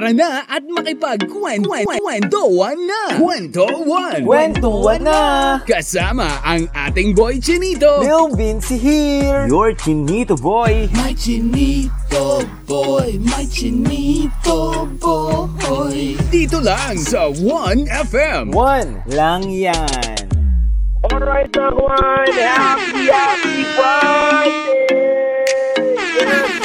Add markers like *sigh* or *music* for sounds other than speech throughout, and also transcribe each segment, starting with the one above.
Tara na at makipagkwentuhan na! Kwentuhan! Kwentuhan na! Kasama ang ating boy Chinito! Lil Vinci here! Your Chinito boy! My Chinito boy, my Chinito boy. Dito lang sa 1FM. One lang yan! Alright, everyone! Happy, happy Friday! Yes,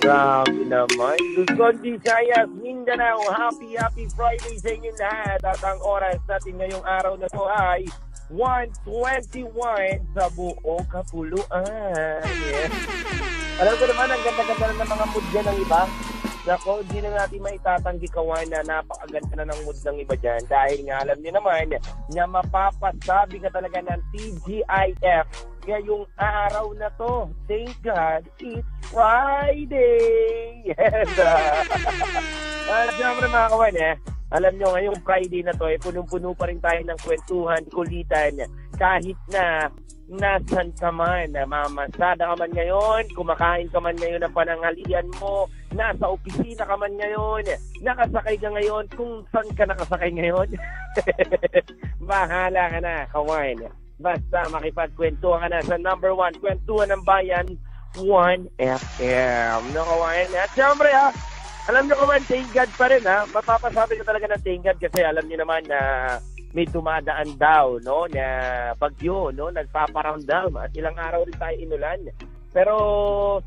Grabe naman. Luzon, Visayas, Mindanao, happy, happy Friday sa inyo lahat. At ang oras natin ngayong araw na to ay 1.21 sa buong kapuluan. Yes. Alam ko naman, ang ganda-ganda na ng mga mood dyan ng iba. Nako, hindi na natin maitatanggi kawan na napakaganda na ng mood ng iba dyan. Dahil nga alam niyo naman na mapapasabi ka talaga ng TGIF ngayong araw na to. Thank God, it's Friday! *laughs* Yes! *laughs* Ah, siyempre mga kawan eh, alam nyo ngayong Friday na to, eh, punong-puno pa rin tayo ng kwentuhan, kulitan, kahit na nasan ka man, mamasada ka man ngayon, kumakain ka man ngayon ng panangalian mo, nasa opisina ka man ngayon, nakasakay ka ngayon, kung saan ka nakasakay ngayon, *laughs* bahala ka na, kawan. Basta makipagkwentuhan ka na sa number one, kwentuhan ng bayan, 1FM. No, kawan? At syempre ha, alam nyo kawan, thank God pa rin ha. Mapapasabi ko talaga ng thank God kasi alam nyo naman na may dumadaan daw, no, na bagyo, no, nagpaparamdam at ilang araw rin tayo inulan. Pero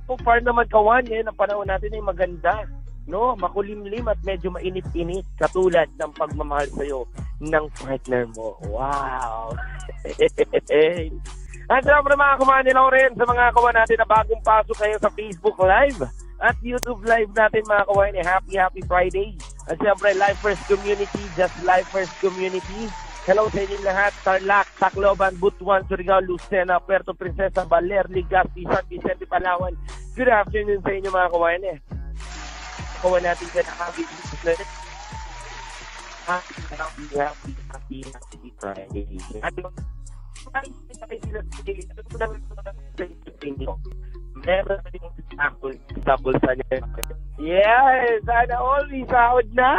so far naman kawan, eh, ang panahon natin ay maganda, no, makulimlim at medyo mainit-init katulad ng pagmamahal sa'yo ng partner mo. Wow! *laughs* At syempre mga kumanila rin sa mga kawan natin na bagong pasok kayo sa Facebook Live at YouTube Live natin mga kawan. Happy, happy Friday. At syempre, Life First Community, Just Life First Community. Hello sa inyo lahat. Tarlac, Tacloban, Butuan, Surigao, Lucena, Puerto Princesa, Baler, Legazpi, San Vicente, Palawan. Good afternoon sa inyo mga kawan. Eh. Kawan natin dyan, happy, happy, happy, happy, happy, happy Friday. At meron yung sample sa bulsa niya. Yes! Sana all sahod na!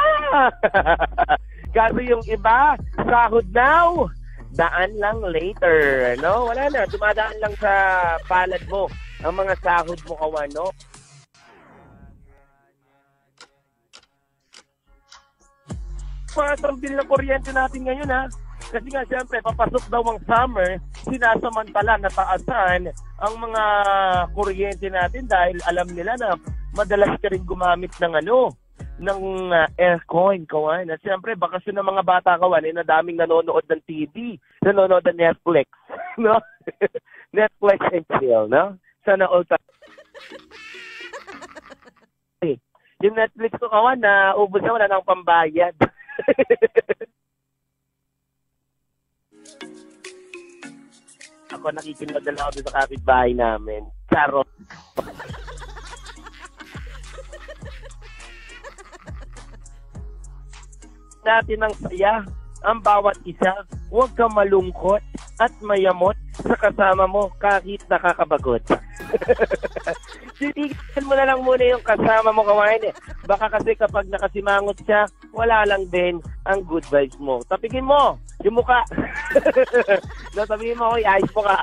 *laughs* Kaso yung iba, sahod now! Daan lang later, no? Wala na, dumadaan lang sa palad mo ang mga sahod mo kawan, no? Mga bill ng kuryente natin ngayon, ha? Kasi nga, siyempre, papasok daw ang summer, sinasamantala na taasan ang mga kuryente natin dahil alam nila na madalas ka rin gumamit ng ano, ng uh, aircon, kawan. At siyempre, bakasyon ng mga bata, kawan, eh, na daming nanonood ng TV, nanonood ng Netflix, *laughs* no? *laughs* Netflix and chill, no? Sana all time. *laughs* Yung Netflix ko, kawan, na ubos na wala nang pambayad. *laughs* ako nakikinig na ako sa kapitbahay namin. Charot. *laughs* natin ng saya ang bawat isa. Huwag kang malungkot at mayamot sa kasama mo kahit nakakabagot. *laughs* Titigan mo na lang muna yung kasama mo kawain eh. Baka kasi kapag nakasimangot siya, wala lang din ang good vibes mo. Tapigin mo yung muka. *laughs* no, sabihin mo, oy, ayos mo ka.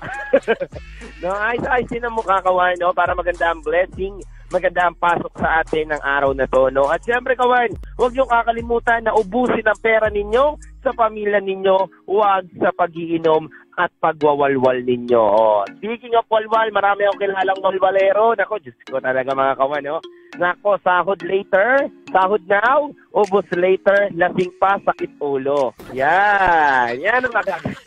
*laughs* no, ayos-ayos din ang mukha kawan, no, para maganda ang blessing, maganda ang pasok sa atin ng araw na to, no. At syempre, kawan, huwag niyo kakalimutan na ubusin ang pera ninyo sa pamilya ninyo, huwag sa pagiinom at pagwawalwal ninyo. Oh, speaking of walwal, marami akong kilalang walwalero. Nako, Diyos ko talaga mga kawan, no. Nako, sahod later, sahod now, ubos later, lasing pa, sakit ulo. Yan, yan ang magagaling.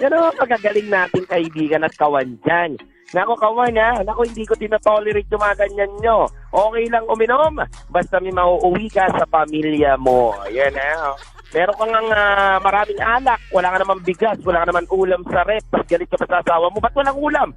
Yan ang magagaling nating kaibigan at kawan dyan. Nako kawan ha, nako hindi ko tinatolerate yung mga ganyan nyo. Okay lang uminom, basta may mauuwi ka sa pamilya mo. Yan ha. Meron kang uh, maraming alak, wala ka naman bigas, wala ka naman ulam sa rep, tapos galit ka pa sa asawa mo, ba't walang ulam?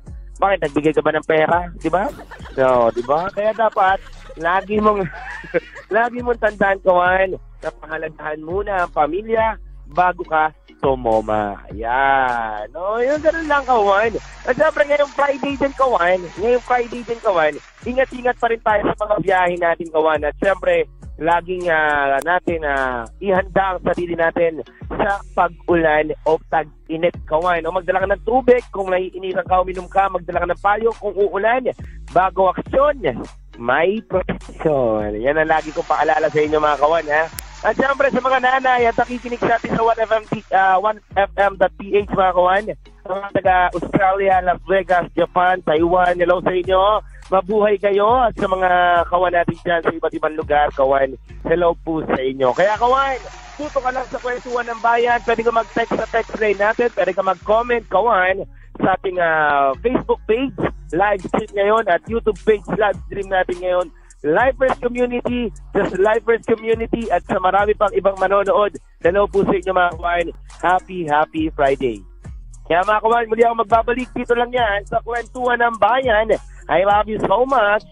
Bakit, nagbigay ka ba ng pera? Di ba? No, di ba? Kaya dapat, lagi mong, *laughs* lagi mong tandaan, kawan, na pahalagahan muna ang pamilya, bago ka tumoma. Yan. No, yung ganun lang, kawan. At syempre, ngayong Friday din, kawan. Ngayong Friday din, kawan. Ingat-ingat pa rin tayo sa mga biyahe natin, kawan. At syempre, laging ah, natin uh, ihanda ang sarili natin sa pag-ulan o tag-init, kawan. O magdala ka ng tubig kung naiinitan ka, uminom ka, magdala ka ng payo kung uulan. Bago aksyon, may protection. Yan ang lagi kong paalala sa inyo, mga kawan, ha? At syempre sa mga nanay at nakikinig sa atin sa 1FM, uh, 1FM.ph mga kawan. Mga taga Australia, Las Vegas, Japan, Taiwan, hello sa inyo. Mabuhay kayo at sa mga kawan natin dyan sa iba't ibang lugar, kawan, hello po sa inyo. Kaya kawan, tuto ka lang sa kwentuhan ng bayan. Pwede ka mag-text sa text line natin. Pwede ka mag-comment, kawan, sa ating uh, Facebook page, live stream ngayon at YouTube page, live stream natin ngayon Lifers Community, just Lifers Community at sa marami pang ibang manonood. Hello po sa inyo mga kawan. Happy, happy Friday. Kaya mga kawan, muli ako magbabalik dito lang yan sa kwentuhan ng bayan. I love you so much.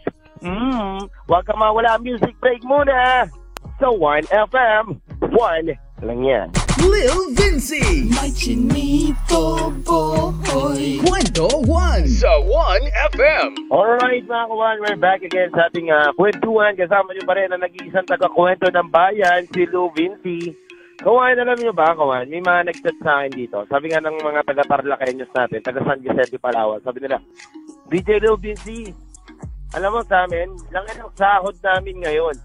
Mm, huwag ka mawala music break muna. Sa 1FM, 1 lang yan. Lil Vinci. May chinito boy. Kwento 1 sa 1FM. Alright mga kawan, we're back again sa ating uh, kwentuhan. Kasama nyo pa rin ang nag-iisang taga-kwento ng bayan, si Lou Vinci. Kawan, alam nyo ba, kawan, may mga nag-chat sa akin dito. Sabi nga ng mga taga-Tarlaceños natin, taga San Vicente, Palawan. Sabi nila, DJ Lou Vinci, alam mo sa amin, laki ng sahod namin ngayon.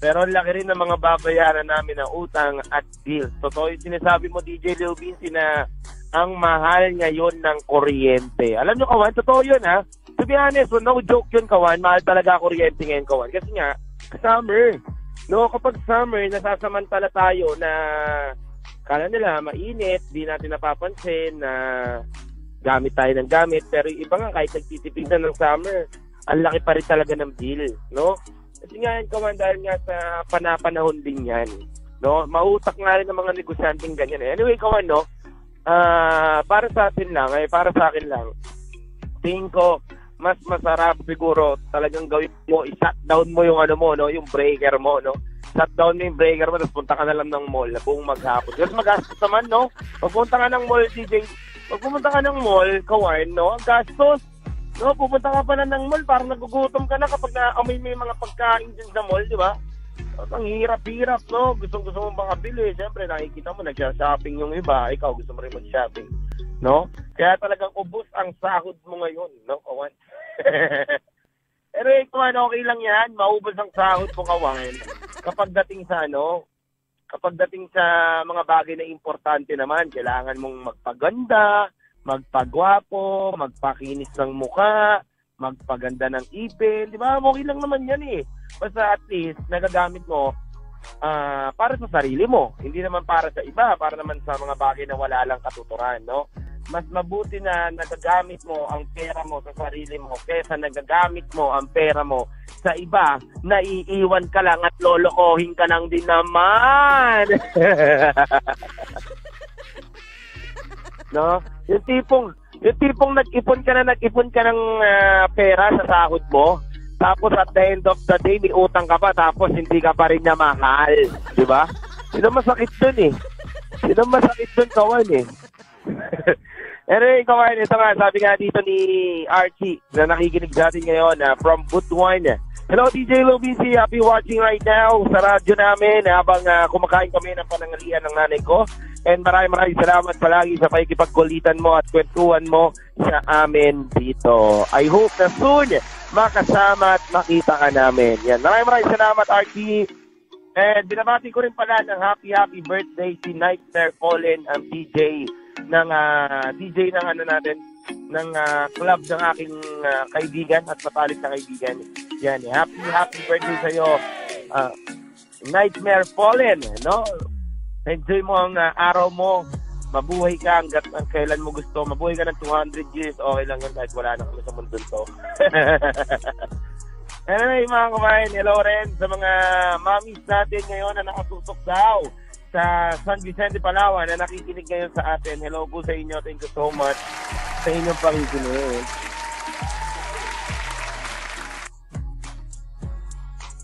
Pero laki rin ng mga babayaran namin ng utang at bills. Totoo yung sinasabi mo, DJ Leo Vinci, na ang mahal ngayon ng kuryente. Alam nyo, Kawan, totoo yun, ha? To be honest, no joke yun, Kawan. Mahal talaga kuryente ngayon, Kawan. Kasi nga, summer. No, kapag summer, nasasamantala tayo na kala nila mainit, di natin napapansin na gamit tayo ng gamit. Pero yung iba nga, kahit nagtitipid na ng summer, ang laki pa rin talaga ng bill, no? Kasi nga yan, Kawan, dahil nga sa panapanahon din yan. No? Mautak nga rin ng mga negosyanteng ganyan. Eh. Anyway, Kawan, no? Ah, para sa atin lang, ay para sa akin lang, tingin ko, mas masarap siguro talagang gawin mo, i-shutdown mo yung ano mo, no? Yung breaker mo, no? Shutdown mo yung breaker mo, tapos punta ka na lang ng mall na buong maghapon. Kasi magastos naman, no? Pagpunta ka ng mall, DJ, pag pumunta ka ng mall, Kawan, no? Ang gastos, No, pupunta ka pa na ng mall, parang nagugutom ka na kapag naamoy may mga pagkain dyan sa mall, di ba? Ang hirap-hirap, no? Gusto gusto mo makabili. Siyempre, nakikita mo, nag-shopping yung iba. Ikaw, gusto mo rin mag-shopping. No? Kaya talagang ubos ang sahod mo ngayon, no, kawan? *laughs* Pero eh, kawan, okay lang yan. Maubos ang sahod mo, kawan. Kapag dating sa ano, kapag dating sa mga bagay na importante naman, kailangan mong magpaganda, magpagwapo, magpakinis ng muka, magpaganda ng ipin, di ba? Okay lang naman yan eh. Basta at least, nagagamit mo uh, para sa sarili mo. Hindi naman para sa iba, para naman sa mga bagay na wala lang katuturan, no? Mas mabuti na nagagamit mo ang pera mo sa sarili mo kaysa nagagamit mo ang pera mo sa iba na iiwan ka lang at lolokohin ka nang din naman. *laughs* no? Yung tipong yung tipong nag-ipon ka na nag-ipon ka ng uh, pera sa sahod mo, tapos at the end of the day may utang ka pa tapos hindi ka pa rin niya mahal, di ba? Sino masakit dun eh? Sino masakit dun kawan eh? *laughs* anyway, kawan, ito nga, sabi nga dito ni Archie na nakikinig sa atin ngayon uh, from Butuan. Hello, DJ Lubisi. Happy watching right now sa radyo namin habang uh, kumakain kami ng panangalian ng nanay ko. And maraming maraming salamat palagi sa pakikipagkulitan mo at kwentuhan mo sa amin dito. I hope na soon makasama at makita ka namin. Yan. Maraming maraming salamat, Archie. And binabati ko rin pala ng happy happy birthday si Nightmare Colin, ang DJ ng uh, DJ ng ano natin ng uh, club ng aking uh, kaibigan at matalik na kaibigan. Yan, happy happy birthday sa iyo. Uh, Nightmare Fallen, no? enjoy mo ang uh, araw mo. Mabuhay ka hanggat ang kailan mo gusto. Mabuhay ka ng 200 years. Okay lang yun kahit wala na kami sa mundo to. *laughs* anyway, mga kumain, hello rin sa mga mommies natin ngayon na nakatutok daw sa San Vicente, Palawan na nakikinig ngayon sa atin. Hello po sa inyo. Thank you so much sa inyong pakikinig.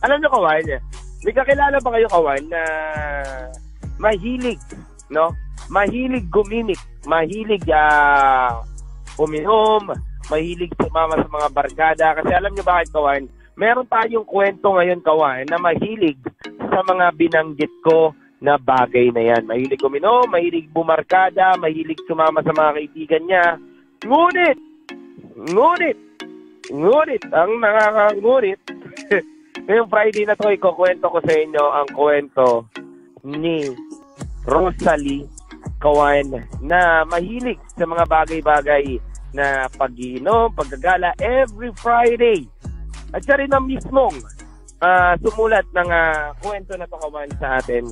Alam niyo, Kawan, may kakilala ba kayo, Kawan, na mahilig no? Mahilig gumimik, mahilig ah, uminom, mahilig sumama sa mga barkada. Kasi alam niyo bakit, Kawan? Meron tayong kwento ngayon, Kawan, na mahilig sa mga binanggit ko na bagay na yan. Mahilig uminom, mahilig bumarkada, mahilig sumama sa mga kaibigan niya. Ngunit, ngunit, ngunit, ang nakakangunit, *laughs* ngayong Friday na to, ikukwento ko sa inyo ang kwento ni Rosalie Kawan na mahilig sa mga bagay-bagay na pag-iinom, paggagala every Friday. At siya rin ang mismong ah, sumulat ng ah, kwento na to Kawan sa atin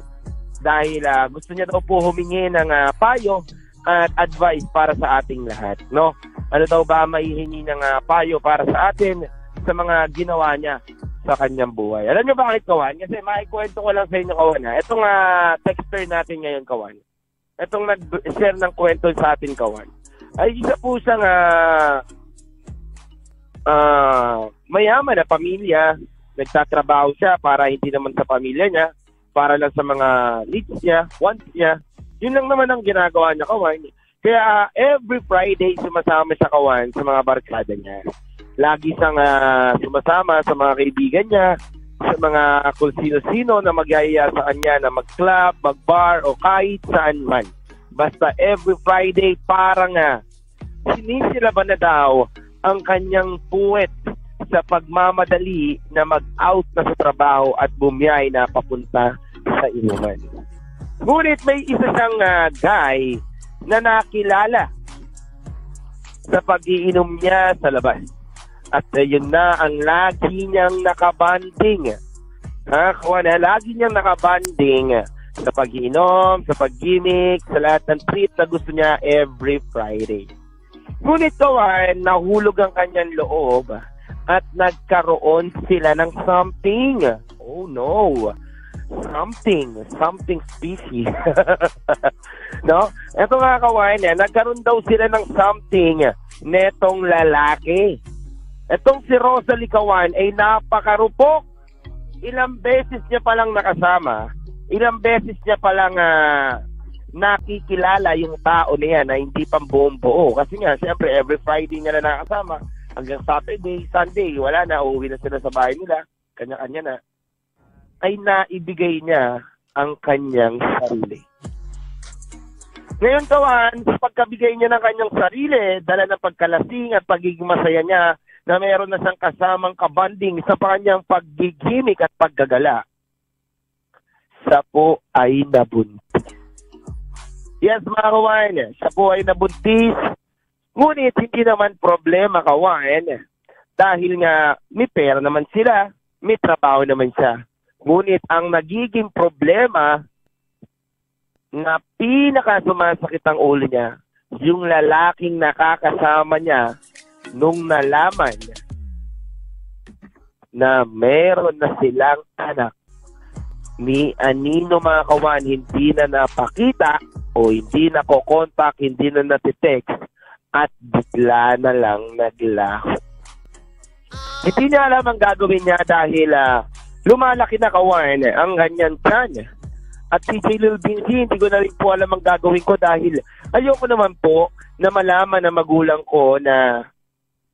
dahil ah, gusto niya daw po humingi ng ah, payo at advice para sa ating lahat, no? Ano daw ba maihingi ng ah, payo para sa atin sa mga ginawa niya sa kanyang buhay. Alam niyo bakit, Kawan? Kasi maikwento ko lang sa inyo, Kawan, ha? Itong ah, texter natin ngayon, Kawan. Itong nag-share ng kwento sa atin, Kawan. Ay isa po siyang ah, ah, mayaman na pamilya. Nagtatrabaho siya para hindi naman sa pamilya niya, para lang sa mga needs niya, wants niya. Yun lang naman ang ginagawa niya, Kawan. Kaya ah, every Friday sumasama siya, Kawan, sa mga barkada niya. Lagi siyang ah, sumasama sa mga kaibigan niya, sa mga kung sino-sino na magyaya sa kanya na mag-club, mag-bar, o kahit saan man. Basta every Friday, parang nga, sinisila ba na daw ang kanyang puwet sa pagmamadali na mag-out na sa trabaho at bumiyay na papunta sa inuman. Ngunit may isa siyang ah, guy na nakilala sa pag-iinom niya sa labas. At uh, yun na ang lagi niyang nakabanding. Ha, kuha lagi niyang nakabanding sa pag-iinom, sa pag-gimmick, sa lahat ng treat na gusto niya every Friday. Ngunit kawan, nahulog ang kanyang loob at nagkaroon sila ng something. Oh no. Something. Something species. *laughs* no? Ito nga kawan, eh, nagkaroon daw sila ng something netong lalaki. Etong si Rosalie Kawan ay napakarupok. Ilang beses niya palang nakasama, ilang beses niya palang ah, nakikilala yung tao niya na hindi pang buong buo. Kasi nga, siyempre, every Friday niya na nakasama. Hanggang Saturday, Sunday, wala na, uuwi na sila sa bahay nila. Kanya-kanya na. Ay naibigay niya ang kanyang sarili. Ngayon, kawan, sa pagkabigay niya ng kanyang sarili, dala ng pagkalasing at pagiging masaya niya, na meron na siyang kasamang kabanding sa kanyang paggigimik at paggagala. Siya po ay nabuntis. Yes, mga kawan, siya po ay nabuntis. Ngunit hindi naman problema, kawan. Dahil nga may pera naman sila, may trabaho naman siya. Ngunit ang nagiging problema na pinaka sumasakit ang ulo niya, yung lalaking nakakasama niya nung nalaman na meron na silang anak ni Anino mga kawan hindi na napakita o hindi na kokontak, hindi na natitext at bigla na lang naglaho. Hindi niya alam ang gagawin niya dahil ah, lumalaki na kawan ang ganyan tiyan. At si J. Lil Binzi, hindi ko na rin po alam ang gagawin ko dahil ayoko naman po na malaman ng magulang ko na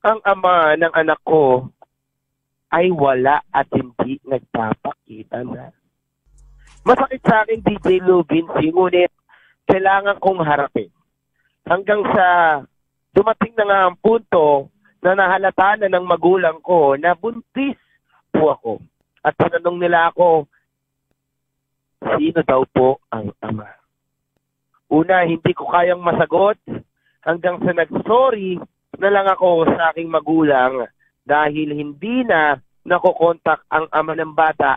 ang ama ng anak ko ay wala at hindi nagpapakita na. Masakit sa akin, DJ Lubin, ngunit kailangan kong harapin. Hanggang sa dumating na nga ang punto na nahalata na ng magulang ko na buntis po ako. At tinanong nila ako, sino daw po ang ama? Una, hindi ko kayang masagot hanggang sa nag-sorry na lang ako sa aking magulang dahil hindi na nakokontak ang ama ng bata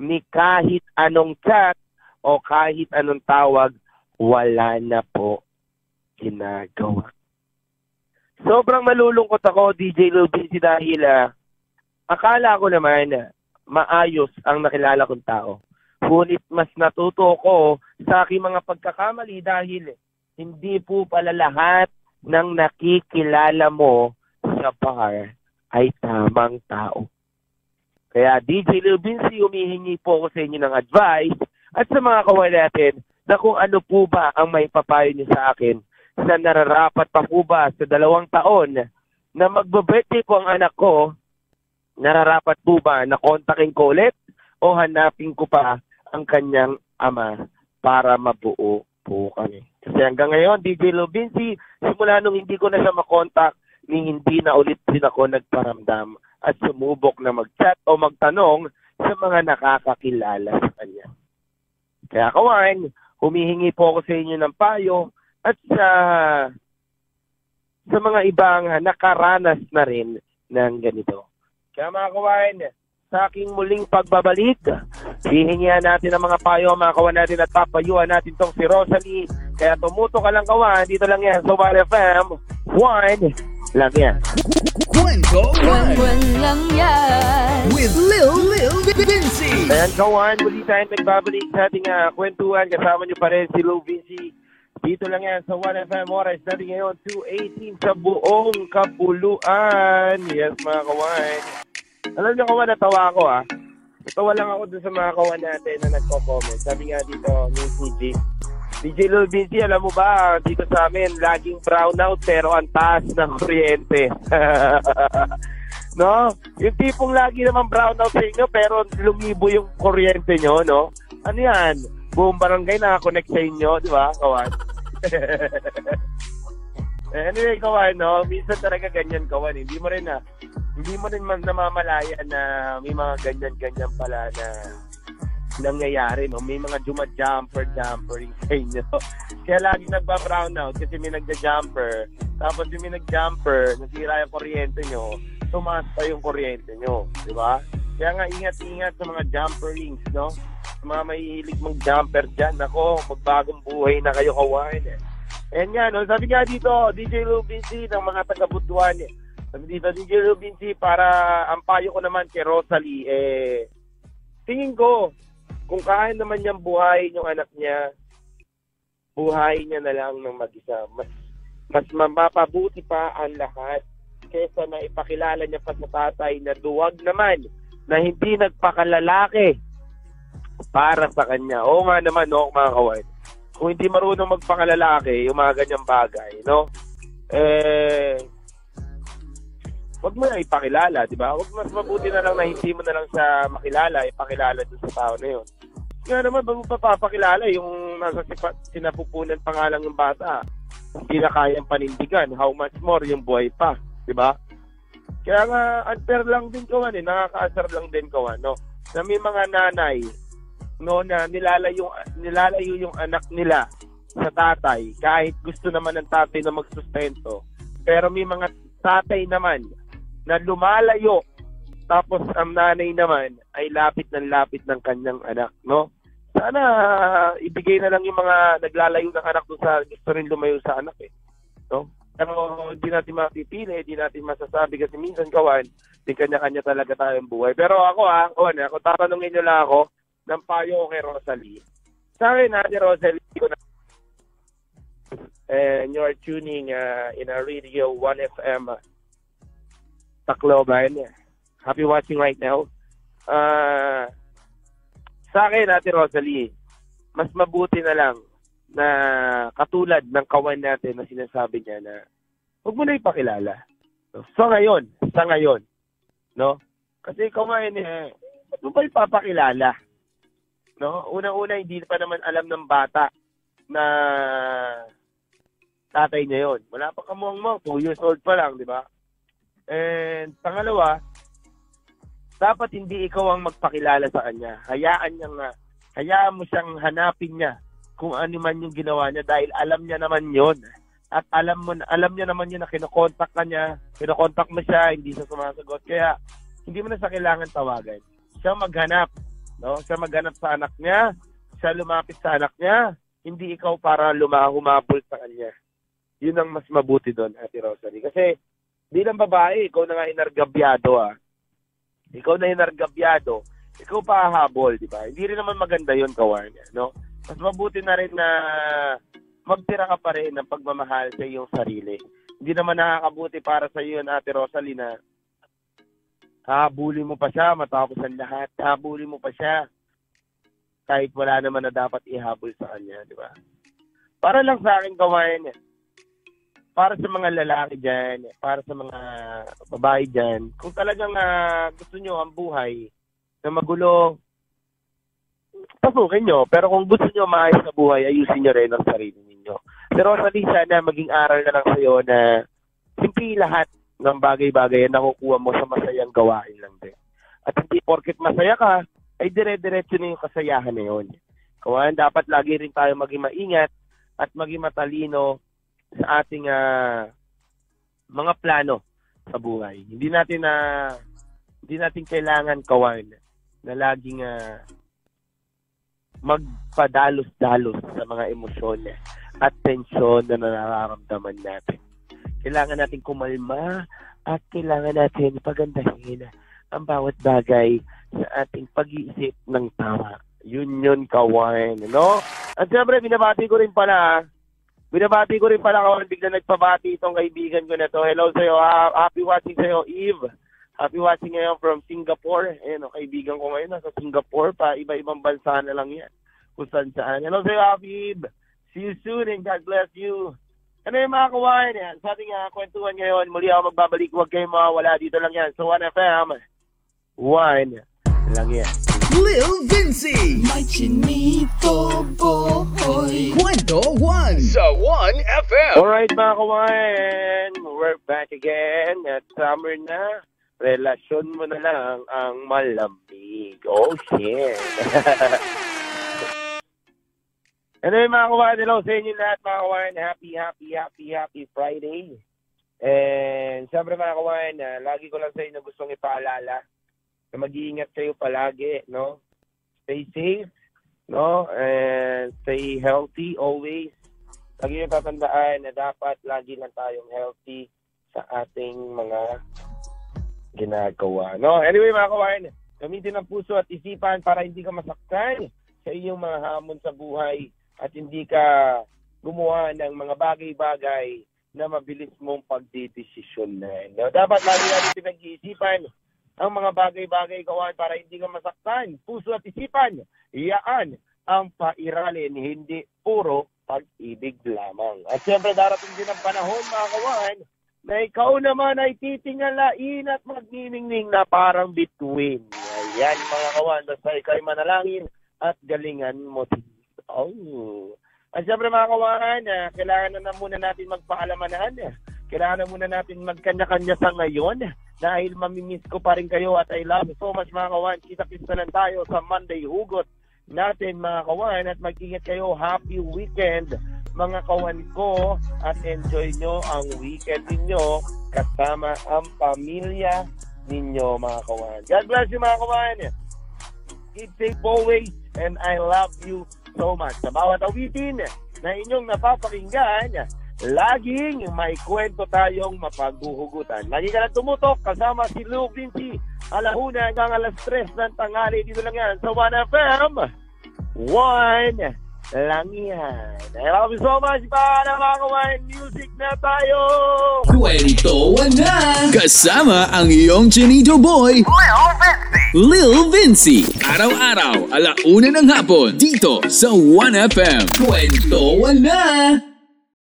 ni kahit anong chat o kahit anong tawag, wala na po ginagawa. Sobrang malulungkot ako, DJ Lubinsi, dahil ah, akala ko naman na maayos ang nakilala kong tao. Ngunit mas natuto ko sa aking mga pagkakamali dahil hindi po pala lahat ng nakikilala mo sa bar ay tamang tao. Kaya DJ Lil Vinci, humihingi po ako sa inyo ng advice at sa mga kawan natin, na kung ano po ba ang may papayo niyo sa akin sa nararapat pa po ba sa dalawang taon na magbe-birthday po ang anak ko, nararapat po ba na kontakin ko ulit o hanapin ko pa ang kanyang ama para mabuo po kami. Kasi hanggang ngayon, DJ Lobinsi, simula nung hindi ko na siya makontak, ni hindi na ulit din ako nagparamdam at sumubok na mag-chat o magtanong sa mga nakakakilala sa kanya. Kaya kawan, humihingi po ako sa inyo ng payo at sa sa mga ibang nakaranas na rin ng ganito. Kaya mga kawan, sa aking muling pagbabalik, hihingihan natin ang mga payo, mga kawan natin at papayuhan natin tong si Rosalie. Kaya tumuto ka lang kawan, dito lang yan sa Wild FM. One lang yan. Kwento One lang yan with Lil Lil Vinci. Ayan kawan, muli tayo nagbabalik sa ating uh, kwentuhan. Kasama niyo pa rin si Lou Vinci. Dito lang yan sa 1FM Oras natin ngayon, 2.18 sa buong kapuluan. Yes mga kawan. Alam niyo kawan, natawa ako ah. Natawa lang ako dun sa mga kawan natin na nagko-comment. Sabi nga dito, ni CJ, DJ Lil Vinci, alam mo ba, dito sa amin, laging brownout pero ang taas ng kuryente. *laughs* no? Yung tipong lagi naman brownout sa inyo pero lumibo yung kuryente nyo, no? Ano yan? Buong barangay nakakonect sa inyo, di ba, kawan? *laughs* Anyway, kawan, no? Minsan talaga ganyan, kawan. Hindi mo rin na, hindi mo rin man namamalaya na may mga ganyan-ganyan pala na nangyayari, no? May mga jumajumper, jumpering sa *laughs* inyo. Kaya lagi nagba-brown out kasi may nagja-jumper. Tapos yung may nag-jumper, nasira yung kuryente nyo, tumaas pa yung kuryente nyo. Di ba? Kaya nga, ingat-ingat sa mga jumperings, no? Sa mga mahihilig mag-jumper dyan, ako, magbagong buhay na kayo kawain, eh. Ayan nga, no? Sabi nga dito, DJ Rubinsi ng mga taga-Butuan, eh. Sabi dito, DJ Rubinsi, para ang payo ko naman kay Rosalie, eh, tingin ko, kung kaya naman niyang buhay yung anak niya, buhay niya na lang ng mag-isa. Mas, mas mapapabuti pa ang lahat kesa na ipakilala niya pa sa tatay na duwag naman na hindi nagpakalalaki para sa kanya. Oo nga naman, no, mga kawan. Kung hindi marunong magpakalalaki, yung mga ganyang bagay, no? Eh, wag mo na ipakilala, di ba? Wag mas mabuti na lang na hindi mo na lang siya makilala, ipakilala dun sa tao na yun. Nga naman, bago pa papakilala yung nasa sinapupunan pa nga lang yung bata, hindi na kayang panindigan. How much more yung buhay pa, di ba? Kaya nga, unfair lang din kawan eh, nakakaasar lang din kawan, no? Na may mga nanay, no, na nilalayo, nilalayo yung anak nila sa tatay, kahit gusto naman ng tatay na magsustento. Pero may mga tatay naman na lumalayo tapos ang nanay naman ay lapit ng lapit ng kanyang anak, no? Sana ibigay na lang yung mga naglalayo ng anak doon sa gusto rin lumayo sa anak eh. No? Pero hindi natin mapipili, hindi natin masasabi kasi minsan kawan, di kanya-kanya talaga tayong buhay. Pero ako ah, kawan, ako tatanungin niyo lang ako ng payo kay Rosalie. Sa akin ha, ni Rosalie, ko na and you are tuning uh, in a radio 1FM uh, Tacloban. Happy watching right now. Uh, sa akin, Ate Rosalie, mas mabuti na lang na katulad ng kawan natin na sinasabi niya na huwag mo na ipakilala. No? Sa ngayon, sa ngayon, no? Kasi kawan eh, ba't mo ba ipapakilala? No? Unang-una, hindi pa naman alam ng bata na tatay niya yon. Wala pa kamuang mo, 2 years old pa lang, di ba? And pangalawa, dapat hindi ikaw ang magpakilala sa kanya. Hayaan niya nga, hayaan mo siyang hanapin niya kung ano man yung ginawa niya dahil alam niya naman yon At alam mo alam niya naman yun na kinokontak ka niya, kinokontak mo siya, hindi siya sumasagot. Kaya hindi mo na sa kailangan tawagan. Siya maghanap, no? Siya maghanap sa anak niya, siya lumapit sa anak niya, hindi ikaw para lumahumabol sa kanya. Yun ang mas mabuti doon, Ate Rosalie. Kasi bilang babae, ikaw na nga inargabyado ah. Ikaw na inargabyado, ikaw pa hahabol, di ba? Hindi rin naman maganda yun, kawan. No? Mas mabuti na rin na magtira ka pa rin ng pagmamahal sa iyong sarili. Hindi naman nakakabuti para sa iyo, Ate Rosalie, na hahabulin mo pa siya matapos ang lahat. Hahabulin mo pa siya. kahit wala naman na dapat ihabol sa kanya, di ba? Para lang sa akin kawain, para sa mga lalaki dyan, para sa mga babae dyan, kung talagang ah, gusto nyo ang buhay na magulo, pasukin nyo. Pero kung gusto nyo maayos na buhay, ayusin nyo rin ang sarili ninyo. Pero sa sana maging aral na lang sa'yo na simple lahat ng bagay-bagay na nakukuha mo sa masayang gawain lang din. At hindi porket masaya ka, ay dire-diretso na yung kasayahan na yun. Kawan, dapat lagi rin tayo maging maingat at maging matalino sa ating ah, mga plano sa buhay. Hindi natin na hindi natin kailangan kawan na laging ah, magpadalos-dalos sa mga emosyon at tensyon na nararamdaman natin. Kailangan natin kumalma at kailangan natin pagandahin ang bawat bagay sa ating pag-iisip ng tama. Yun yun, kawan, no? At siyempre, binabati ko rin pala, binabati ko rin pala, kawan, bigla nagpabati itong kaibigan ko na to. Hello sa'yo, ha- happy watching sa'yo, Eve. Happy watching ngayon from Singapore. Ayan, oh, kaibigan ko ngayon, nasa Singapore pa, iba-ibang bansa na lang yan. Kung saan saan. Hello sa'yo, Habib. See you soon and God bless you. Ano yung mga kawain yan? Sa ating uh, kwentuhan ngayon, muli ako magbabalik. Huwag kayong mawawala dito lang yan. So, 1FM, 1 lang yan. Lil Vinci. May chinito boy Kwento 1 sa 1FM. Alright mga kawain, we're back again at summer na. Relasyon mo na lang ang malamig. Oh shit. *laughs* yung mga kawain? Hello sa inyo lahat mga kawain. Happy, happy, happy, happy Friday. And siyempre mga kawain, ah, lagi ko lang sa inyo gustong ipaalala na mag-iingat kayo palagi, no? Stay safe, no? And stay healthy always lagi yung tatandaan na dapat lagi lang tayong healthy sa ating mga ginagawa. No? Anyway, mga kawain, gamitin ang puso at isipan para hindi ka masaktan sa iyong mga hamon sa buhay at hindi ka gumawa ng mga bagay-bagay na mabilis mong pagdidesisyonan. No? Dapat lagi natin pinag-iisipan ang mga bagay-bagay kawan para hindi ka masaktan. Puso at isipan, iyaan ang pairalin, hindi puro pag-ibig lamang. At siyempre darating din ang panahon mga kawan na ikaw naman ay titingalain at magniningning na parang between. Ayan mga kawan, basta ikaw ay manalangin at galingan mo. Oh. At siyempre mga kawan, ah, kailangan na, na muna natin magpaalamanahan. Kailangan na muna natin magkanya-kanya sa ngayon dahil mamimiss ko pa rin kayo at I love you so much mga kawan. Kita-kita na tayo sa Monday Hugot natin mga kawan at mag-ingat kayo. Happy weekend mga kawan ko at enjoy nyo ang weekend ninyo kasama ang pamilya ninyo mga kawan. God bless you mga kawan. Keep safe always and I love you so much. Sa bawat awitin na inyong napapakinggan, laging may kwento tayong mapaghuhugutan. Lagi ka lang tumutok kasama si Luke Vinci alahuna hanggang alas 3 ng tanghali. Dito lang yan sa 1FM. 1 lang yan. I love you so much para mga kawain. Music na tayo! Kwento na Kasama ang iyong Chinito Boy, Lil Vinci. Araw-araw, alauna ng hapon, dito sa 1FM. Kwento na